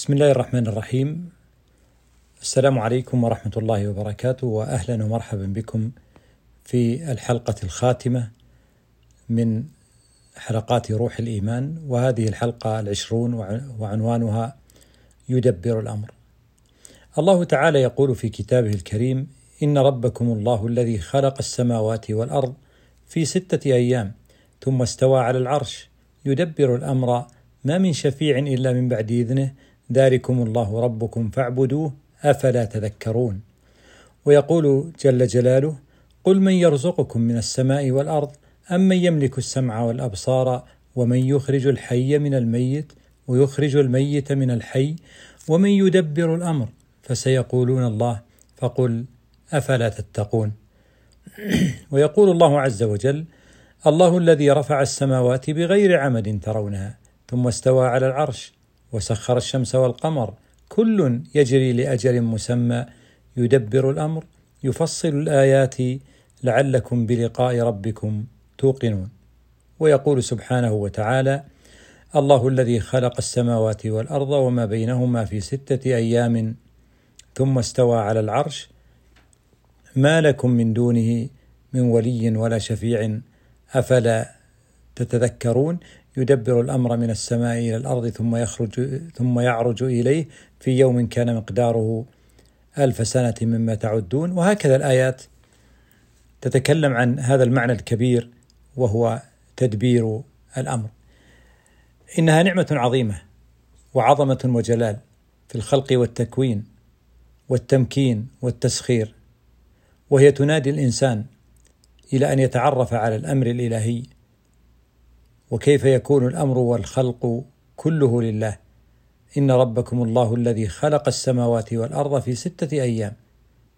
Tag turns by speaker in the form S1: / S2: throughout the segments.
S1: بسم الله الرحمن الرحيم السلام عليكم ورحمة الله وبركاته وأهلا ومرحبا بكم في الحلقة الخاتمة من حلقات روح الإيمان وهذه الحلقة العشرون وعنوانها يدبر الأمر الله تعالى يقول في كتابه الكريم إن ربكم الله الذي خلق السماوات والأرض في ستة أيام ثم استوى على العرش يدبر الأمر ما من شفيع إلا من بعد إذنه ذلكم الله ربكم فاعبدوه أفلا تذكرون. ويقول جل جلاله قل من يرزقكم من السماء والأرض أم من يملك السمع والأبصار ومن يخرج الحي من الميت ويخرج الميت من الحي ومن يدبر الأمر فسيقولون الله فقل أفلا تتقون. ويقول الله عز وجل الله الذي رفع السماوات بغير عمد ترونها ثم استوى على العرش وسخر الشمس والقمر. كل يجري لأجل مسمى. يدبر الأمر يفصل الآيات. لعلكم بلقاء ربكم توقنون. ويقول سبحانه وتعالى الله الذي خلق السماوات والأرض وما بينهما في ستة أيام ثم استوى على العرش. ما لكم من دونه من ولي ولا شفيع. أفلا تتذكرون؟ يدبر الأمر من السماء إلى الأرض ثم يخرج ثم يعرج إليه في يوم كان مقداره ألف سنة مما تعدون وهكذا الآيات تتكلم عن هذا المعنى الكبير وهو تدبير الأمر. إنها نعمة عظيمة وعظمة وجلال في الخلق والتكوين والتمكين والتسخير وهي تنادي الإنسان إلى أن يتعرف على الأمر الإلهي وكيف يكون الأمر والخلق كله لله. إن ربكم الله الذي خلق السماوات والأرض في ستة أيام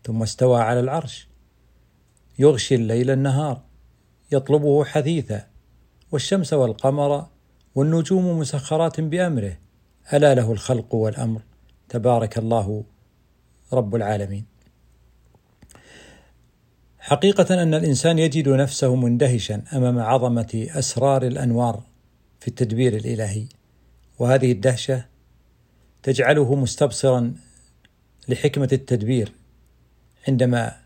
S1: ثم استوى على العرش. يغشي الليل النهار يطلبه حثيثا والشمس والقمر والنجوم مسخرات بأمره. ألا له الخلق والأمر؟ تبارك الله رب العالمين. حقيقة أن الإنسان يجد نفسه مندهشا أمام عظمة أسرار الأنوار في التدبير الإلهي، وهذه الدهشة تجعله مستبصرا لحكمة التدبير عندما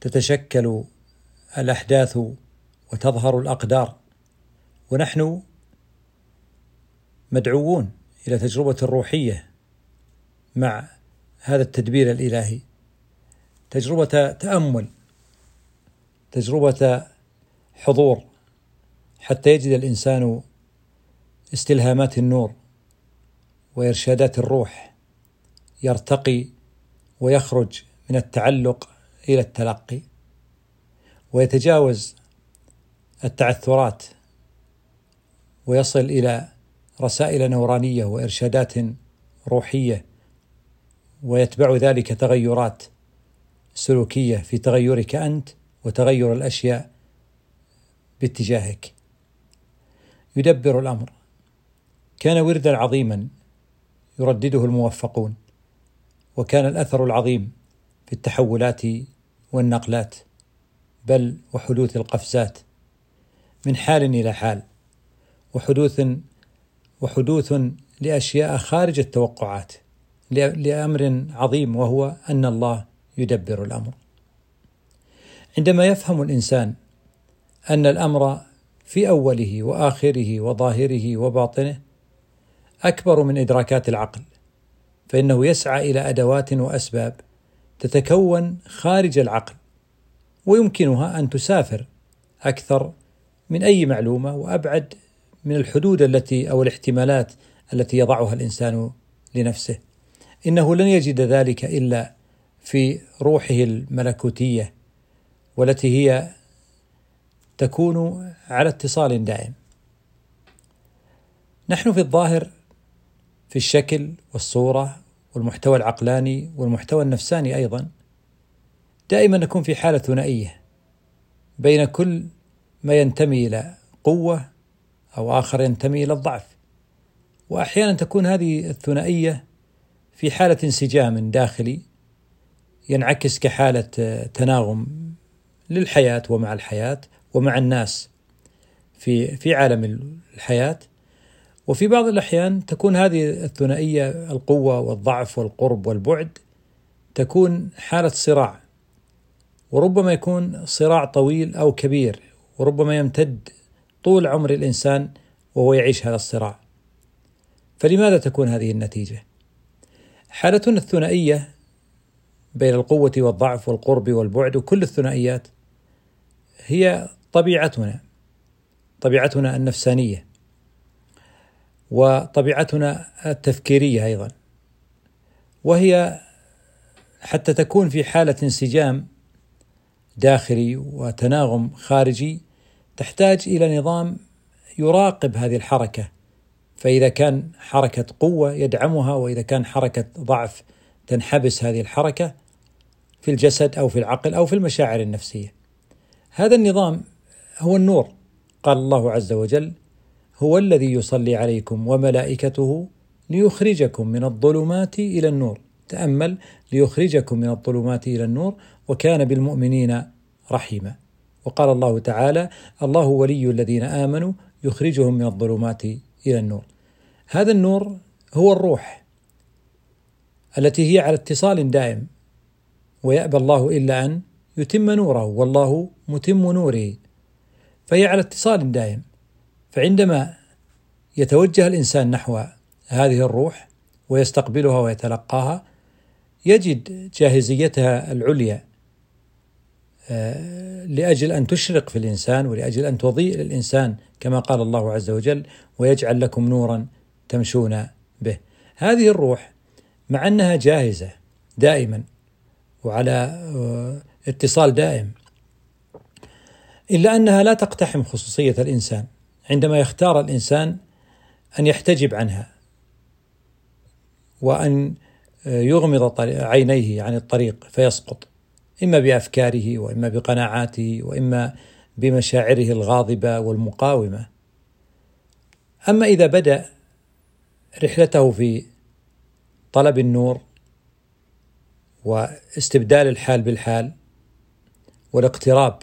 S1: تتشكل الأحداث وتظهر الأقدار، ونحن مدعوون إلى تجربة روحية مع هذا التدبير الإلهي، تجربة تأمل تجربة حضور حتى يجد الإنسان استلهامات النور وإرشادات الروح يرتقي ويخرج من التعلق إلى التلقي ويتجاوز التعثرات ويصل إلى رسائل نورانية وإرشادات روحية ويتبع ذلك تغيرات سلوكية في تغيرك أنت. وتغير الأشياء باتجاهك. يدبر الأمر. كان وردا عظيما يردده الموفقون وكان الأثر العظيم في التحولات والنقلات بل وحدوث القفزات من حال إلى حال وحدوث وحدوث لأشياء خارج التوقعات لأمر عظيم وهو أن الله يدبر الأمر. عندما يفهم الإنسان أن الأمر في أوله وآخره وظاهره وباطنه أكبر من إدراكات العقل فإنه يسعى إلى أدوات وأسباب تتكون خارج العقل ويمكنها أن تسافر أكثر من أي معلومة وأبعد من الحدود التي أو الاحتمالات التي يضعها الإنسان لنفسه. إنه لن يجد ذلك إلا في روحه الملكوتية. والتي هي تكون على اتصال دائم. نحن في الظاهر في الشكل والصورة والمحتوى العقلاني والمحتوى النفساني أيضا دائما نكون في حالة ثنائية بين كل ما ينتمي إلى قوة أو آخر ينتمي إلى الضعف. واحيانا تكون هذه الثنائية في حالة انسجام داخلي ينعكس كحالة تناغم للحياة ومع الحياة ومع الناس في في عالم الحياة وفي بعض الأحيان تكون هذه الثنائية القوة والضعف والقرب والبعد تكون حالة صراع وربما يكون صراع طويل أو كبير وربما يمتد طول عمر الإنسان وهو يعيش هذا الصراع فلماذا تكون هذه النتيجة؟ حالتنا الثنائية بين القوة والضعف والقرب والبعد وكل الثنائيات هي طبيعتنا طبيعتنا النفسانية وطبيعتنا التفكيرية أيضا. وهي حتى تكون في حالة انسجام داخلي وتناغم خارجي تحتاج إلى نظام يراقب هذه الحركة. فإذا كان حركة قوة يدعمها وإذا كان حركة ضعف تنحبس هذه الحركة في الجسد أو في العقل أو في المشاعر النفسية. هذا النظام هو النور. قال الله عز وجل هو الذي يصلي عليكم وملائكته ليخرجكم من الظلمات إلى النور. تأمل ليخرجكم من الظلمات إلى النور وكان بالمؤمنين رحيما. وقال الله تعالى الله ولي الذين آمنوا يخرجهم من الظلمات إلى النور. هذا النور هو الروح التي هي على اتصال دائم ويأبى الله إلا أن يتم نوره والله متم نوره فهي على اتصال دائم فعندما يتوجه الإنسان نحو هذه الروح ويستقبلها ويتلقاها يجد جاهزيتها العليا آه، لأجل أن تشرق في الإنسان ولأجل أن تضيء للإنسان كما قال الله عز وجل ويجعل لكم نورا تمشون به. هذه الروح مع أنها جاهزة دائما وعلى آه، اتصال دائم إلا أنها لا تقتحم خصوصية الإنسان عندما يختار الإنسان أن يحتجب عنها وأن يغمض عينيه عن الطريق فيسقط إما بأفكاره وإما بقناعاته وإما بمشاعره الغاضبة والمقاومة. أما إذا بدأ رحلته في طلب النور واستبدال الحال بالحال والاقتراب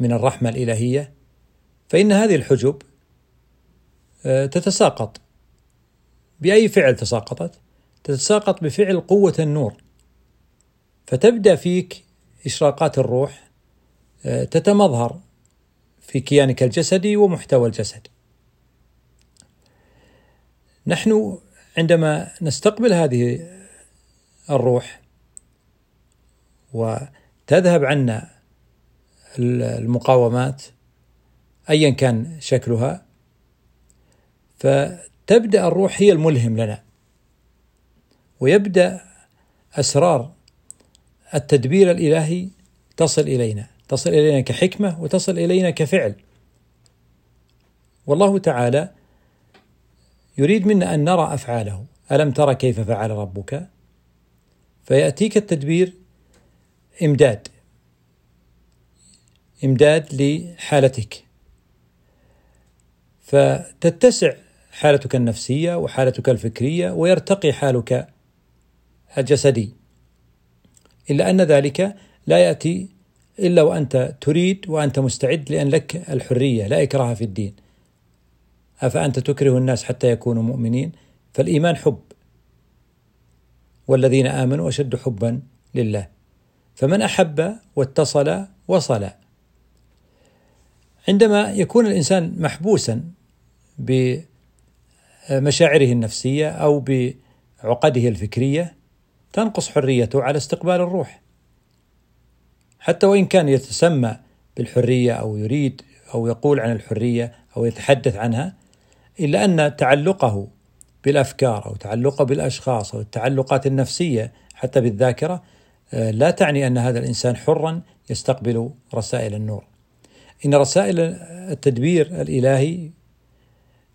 S1: من الرحمة الإلهية فإن هذه الحجب آه، تتساقط بأي فعل تساقطت؟ تتساقط بفعل قوة النور فتبدأ فيك إشراقات الروح آه، تتمظهر في كيانك الجسدي ومحتوى الجسد. نحن عندما نستقبل هذه الروح وتذهب عنا المقاومات ايا كان شكلها. فتبدأ الروح هي الملهم لنا. ويبدأ أسرار التدبير الإلهي تصل إلينا. تصل إلينا كحكمة وتصل إلينا كفعل. والله تعالى يريد منا أن نرى أفعاله. ألم ترى كيف فعل ربك؟ فيأتيك التدبير إمداد. إمداد لحالتك. فتتسع حالتك النفسية وحالتك الفكرية ويرتقي حالك الجسدي. إلا أن ذلك لا يأتي إلا وأنت تريد وأنت مستعد لأن لك الحرية لا إكراه في الدين. أفأنت تكره الناس حتى يكونوا مؤمنين؟ فالإيمان حب. والذين آمنوا أشد حبا لله. فمن أحب واتصل وصل عندما يكون الإنسان محبوسا بمشاعره النفسية أو بعقده الفكرية تنقص حريته على استقبال الروح حتى وإن كان يتسمى بالحرية أو يريد أو يقول عن الحرية أو يتحدث عنها إلا أن تعلقه بالأفكار أو تعلقه بالأشخاص أو التعلقات النفسية حتى بالذاكرة آه، لا تعني أن هذا الإنسان حرا يستقبل رسائل النور. إن رسائل التدبير الإلهي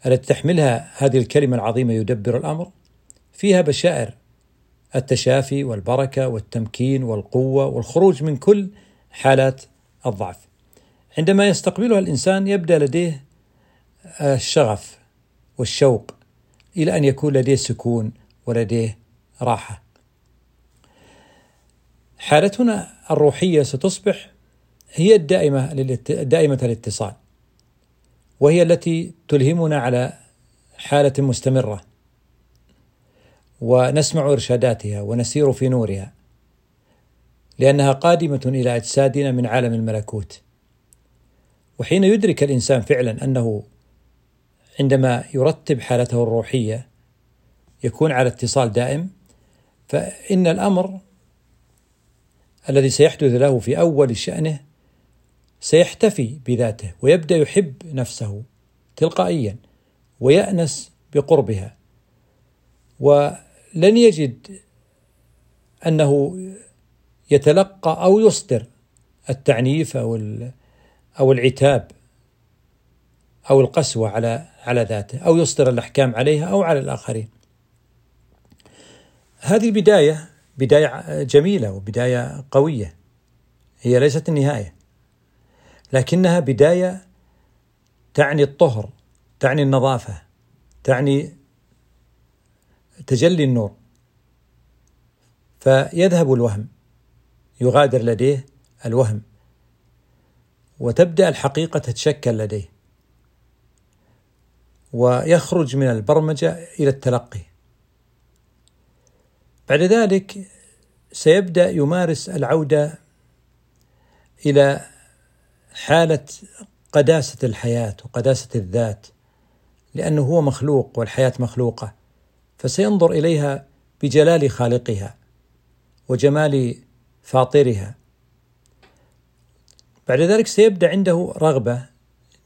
S1: التي تحملها هذه الكلمة العظيمة يدبر الأمر فيها بشائر التشافي والبركة والتمكين والقوة والخروج من كل حالات الضعف. عندما يستقبلها الإنسان يبدأ لديه الشغف والشوق إلى أن يكون لديه سكون ولديه راحة. حالتنا الروحية ستصبح هي الدائمة دائمة الاتصال وهي التي تلهمنا على حالة مستمرة ونسمع إرشاداتها ونسير في نورها لأنها قادمة إلى أجسادنا من عالم الملكوت. وحين يدرك الإنسان فعلا أنه عندما يرتب حالته الروحية يكون على اتصال دائم فإن الأمر الذي سيحدث له في أول شأنه سيحتفي بذاته ويبدأ يحب نفسه تلقائيا ويأنس بقربها. ولن يجد أنه يتلقى أو يصدر التعنيف أو أو العتاب أو القسوة على على ذاته أو يصدر الأحكام عليها أو على الآخرين. هذه بداية بداية جميلة وبداية قوية. هي ليست النهاية. لكنها بداية تعني الطهر تعني النظافة تعني تجلي النور. فيذهب الوهم يغادر لديه الوهم وتبدأ الحقيقة تتشكل لديه ويخرج من البرمجة إلى التلقي. بعد ذلك سيبدأ يمارس العودة إلى حالة قداسة الحياة وقداسة الذات لأنه هو مخلوق والحياة مخلوقة فسينظر إليها بجلال خالقها وجمال فاطرها. بعد ذلك سيبدأ عنده رغبة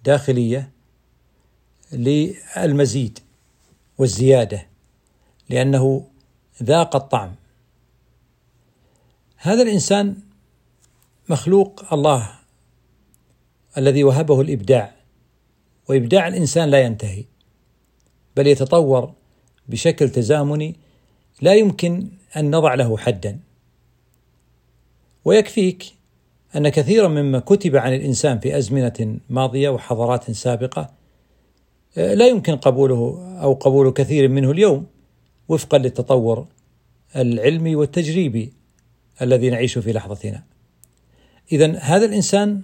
S1: داخلية للمزيد والزيادة لأنه ذاق الطعم. هذا الإنسان مخلوق الله الذي وهبه الإبداع وإبداع الإنسان لا ينتهي بل يتطور بشكل تزامني لا يمكن أن نضع له حدا ويكفيك أن كثيرا مما كتب عن الإنسان في أزمنة ماضية وحضارات سابقة آه، لا يمكن قبوله أو قبول كثير منه اليوم وفقا للتطور العلمي والتجريبي الذي نعيش في لحظتنا. إذا هذا الإنسان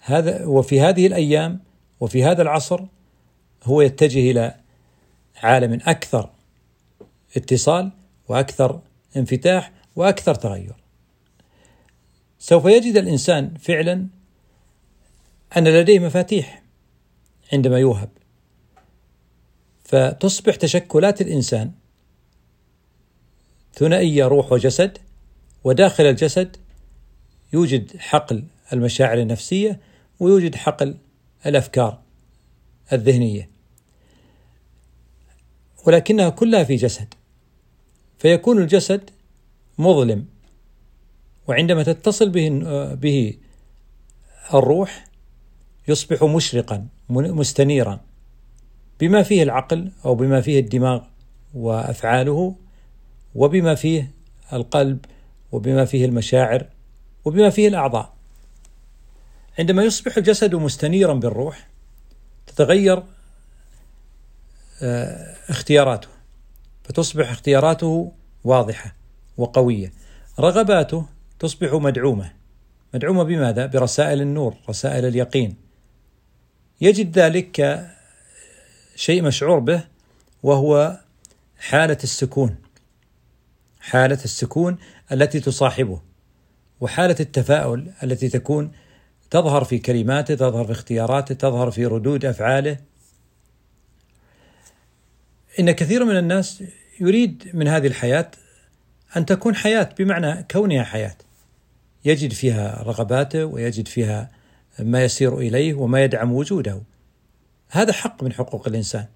S1: هذا وفي هذه الأيام وفي هذا العصر هو يتجه إلى عالم أكثر اتصال وأكثر انفتاح وأكثر تغير. سوف يجد الإنسان فعلا أن لديه مفاتيح عندما يوهب. فتصبح تشكلات الإنسان ثنائية روح وجسد وداخل الجسد يوجد حقل المشاعر النفسية ويوجد حقل الأفكار الذهنية. ولكنها كلها في جسد. فيكون الجسد مظلم. وعندما تتصل به به الروح يصبح مشرقا مستنيرا. بما فيه العقل أو بما فيه الدماغ وأفعاله وبما فيه القلب وبما فيه المشاعر وبما فيه الأعضاء. عندما يصبح الجسد مستنيرا بالروح تتغير آه، اختياراته. فتصبح اختياراته واضحة وقوية. رغباته تصبح مدعومة. مدعومة بماذا؟ برسائل النور رسائل اليقين. يجد ذلك شيء مشعور به وهو حالة السكون. حالة السكون التي تصاحبه وحالة التفاؤل التي تكون تظهر في كلماته تظهر في اختياراته تظهر في ردود أفعاله. إن كثير من الناس يريد من هذه الحياة أن تكون حياة بمعنى كونها حياة. يجد فيها رغباته ويجد فيها ما يسير إليه وما يدعم وجوده. هذا حق من حقوق الإنسان.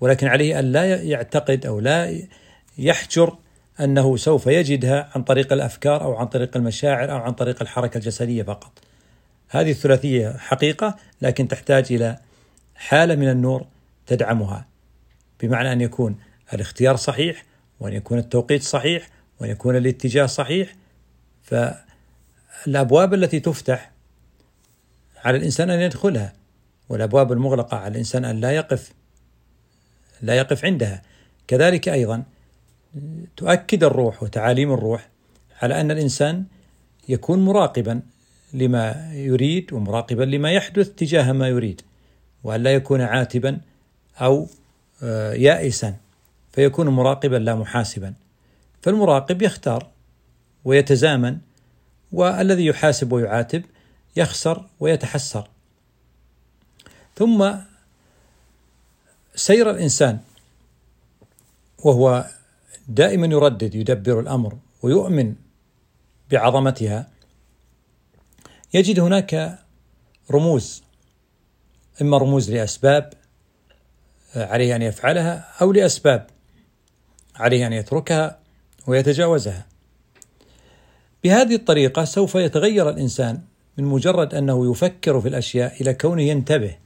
S1: ولكن عليه أن لا يعتقد أو لا يحجر أنه سوف يجدها عن طريق الأفكار أو عن طريق المشاعر أو عن طريق الحركة الجسدية فقط. هذه الثلاثية حقيقة لكن تحتاج إلى حالة من النور تدعمها بمعنى أن يكون الاختيار صحيح وأن يكون التوقيت صحيح وأن يكون الاتجاه صحيح. فالأبواب التي تفتح على الإنسان أن يدخلها والأبواب المغلقة على الإنسان أن لا يقف لا يقف عندها. كذلك أيضا تؤكد الروح وتعاليم الروح على أن الإنسان يكون مراقبا لما يريد ومراقبا لما يحدث تجاه ما يريد وأن لا يكون عاتبا أو آه، يائسا فيكون مراقبا لا محاسبا. فالمراقب يختار ويتزامن والذي يحاسب ويعاتب يخسر ويتحسر. ثم سير الإنسان وهو دائما يردد يدبر الأمر ويؤمن بعظمتها يجد هناك رموز إما رموز لأسباب عليه أن يفعلها أو لأسباب عليه أن يتركها ويتجاوزها. بهذه الطريقة سوف يتغير الإنسان من مجرد أنه يفكر في الأشياء إلى كونه ينتبه.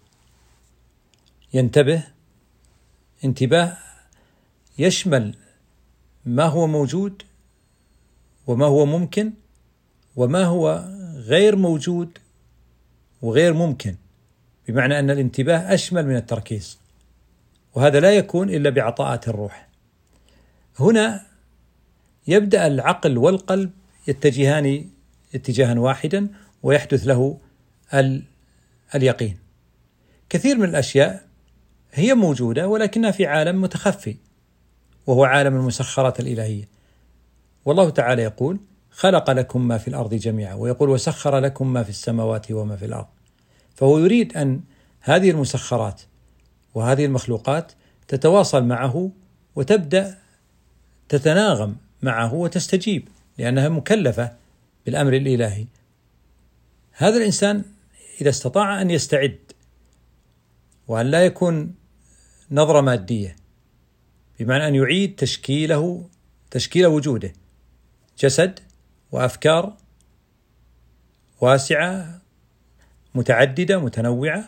S1: ينتبه انتباه يشمل ما هو موجود وما هو ممكن وما هو غير موجود وغير ممكن بمعنى أن الانتباه أشمل من التركيز وهذا لا يكون إلا بعطاءات الروح. هنا يبدأ العقل والقلب يتجهان اتجاها واحدا ويحدث له اليقين. كثير من الأشياء هي موجودة ولكنها في عالم متخفي وهو عالم المسخرات الإلهية. والله تعالى يقول خلق لكم ما في الأرض جميعا ويقول وسخر لكم ما في السماوات وما في الأرض. فهو يريد أن هذه المسخرات وهذه المخلوقات تتواصل معه وتبدأ تتناغم معه وتستجيب لأنها مكلفة بالأمر الإلهي. هذا الإنسان إذا استطاع أن يستعد وأن لا يكون نظرة مادية بمعنى أن يعيد تشكيله تشكيل وجوده. جسد وأفكار واسعة متعددة متنوعة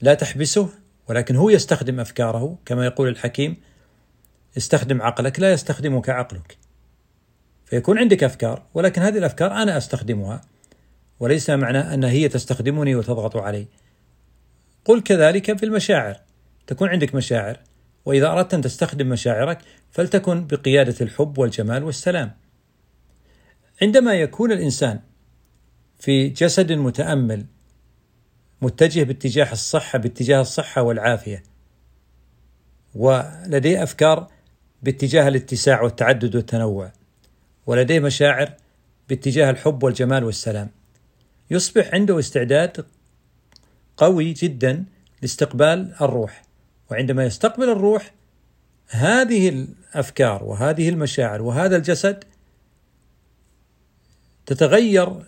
S1: لا تحبسه ولكن هو يستخدم أفكاره. كما يقول الحكيم استخدم عقلك لا يستخدمك عقلك. فيكون عندك أفكار ولكن هذه الأفكار أنا أستخدمها وليس معنى أن هي تستخدمني وتضغط علي. قل كذلك في المشاعر. تكون عندك مشاعر وإذا أردت أن تستخدم مشاعرك فلتكن بقيادة الحب والجمال والسلام. عندما يكون الإنسان في جسد متأمل متجه باتجاه الصحة باتجاه الصحة والعافية ولديه أفكار باتجاه الاتساع والتعدد والتنوع ولديه مشاعر باتجاه الحب والجمال والسلام يصبح عنده استعداد قوي جدا لاستقبال الروح. وعندما يستقبل الروح هذه الأفكار وهذه المشاعر وهذا الجسد تتغير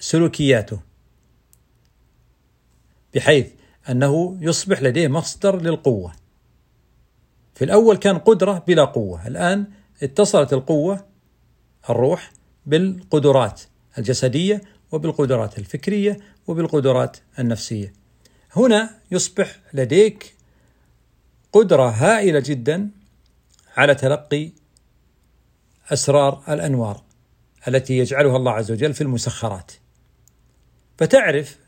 S1: سلوكياته بحيث أنه يصبح لديه مصدر للقوة. في الأول كان قدرة بلا قوة، الآن اتصلت القوة الروح بالقدرات الجسدية وبالقدرات الفكرية وبالقدرات النفسية. هنا يصبح لديك قدرة هائلة جدا على تلقي أسرار الأنوار التي يجعلها الله عز وجل في المسخرات. فتعرف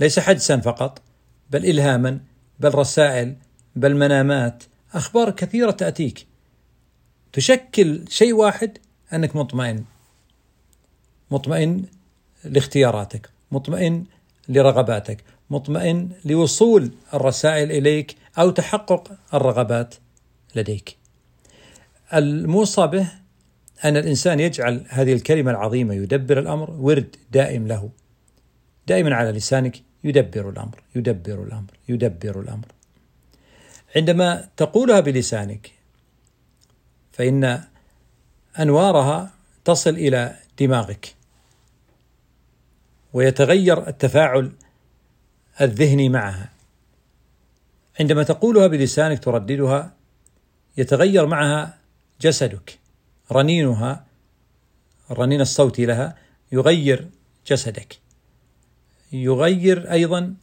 S1: ليس حدسا فقط بل الهاما بل رسائل بل منامات أخبار كثيرة تأتيك. تشكل شيء واحد أنك مطمئن. مطمئن لاختياراتك مطمئن لرغباتك مطمئن لوصول الرسائل إليك أو تحقق الرغبات لديك. الموصى به أن الإنسان يجعل هذه الكلمة العظيمة يدبر الأمر ورد دائم له. دائما على لسانك يدبر الأمر يدبر الأمر يدبر الأمر. عندما تقولها بلسانك فإن أنوارها تصل إلى دماغك. ويتغير التفاعل الذهني معها. عندما تقولها بلسانك ترددها يتغير معها جسدك. رنينها الرنين الصوتي لها يغير جسدك. يغير أيضا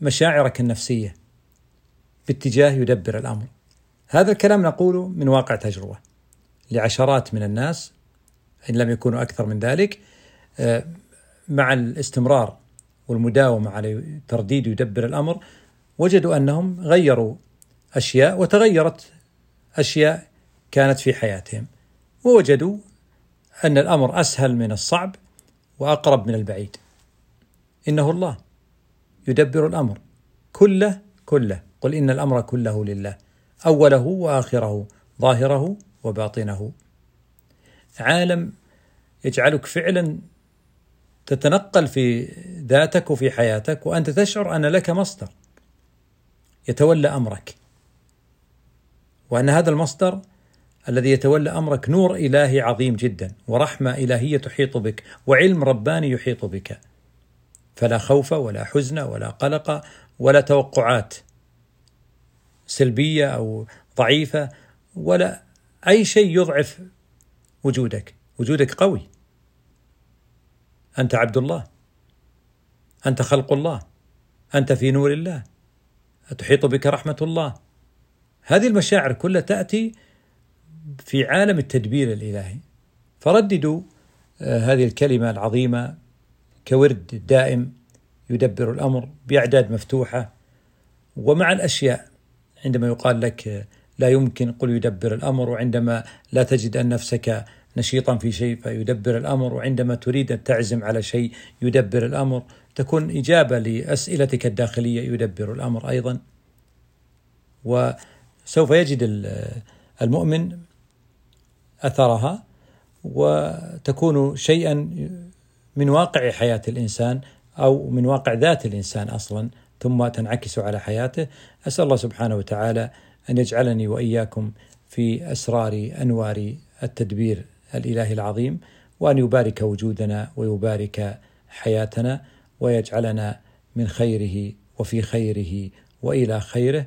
S1: مشاعرك النفسية. باتجاه يدبر الأمر. هذا الكلام نقوله من واقع تجربة. لعشرات من الناس إن لم يكونوا أكثر من ذلك آه، مع الاستمرار والمداومة على ترديد يدبر الأمر وجدوا أنهم غيروا أشياء وتغيرت أشياء كانت في حياتهم. ووجدوا أن الأمر أسهل من الصعب وأقرب من البعيد. إنه الله يدبر الأمر كله كله. قل إن الأمر كله لله. أوله وآخره ظاهره وباطنه. عالم يجعلك فعلا تتنقل في ذاتك وفي حياتك وأنت تشعر أن لك مصدر يتولى أمرك. وأن هذا المصدر الذي يتولى أمرك نور إلهي عظيم جدا ورحمة إلهية تحيط بك وعلم رباني يحيط بك. فلا خوف ولا حزن ولا قلق ولا توقعات سلبية أو ضعيفة ولا أي شيء يضعف وجودك. وجودك قوي. أنت عبد الله. أنت خلق الله. أنت في نور الله. تحيط بك رحمة الله. هذه المشاعر كلها تأتي في عالم التدبير الإلهي فرددوا آه، هذه الكلمة العظيمة كورد دائم يدبر الأمر بأعداد مفتوحة ومع الأشياء. عندما يقال لك آه، لا يمكن قل يدبر الأمر وعندما لا تجد أن نفسك نشيطا في شيء فيدبر الأمر وعندما تريد أن تعزم على شيء يدبر الأمر تكون إجابة لأسئلتك الداخلية يدبر الأمر أيضا. وسوف يجد المؤمن أثرها وتكون شيئا من واقع حياة الإنسان أو من واقع ذات الإنسان أصلا ثم تنعكس على حياته. أسأل الله سبحانه وتعالى أن يجعلني وإياكم في أسرار أنوار التدبير الإلهي العظيم وأن يبارك وجودنا ويبارك حياتنا ويجعلنا من خيره وفي خيره وإلى خيره.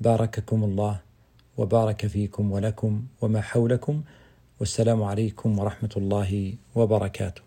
S1: بارككم الله. وبارك فيكم ولكم وما حولكم والسلام عليكم ورحمة الله وبركاته.